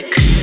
music.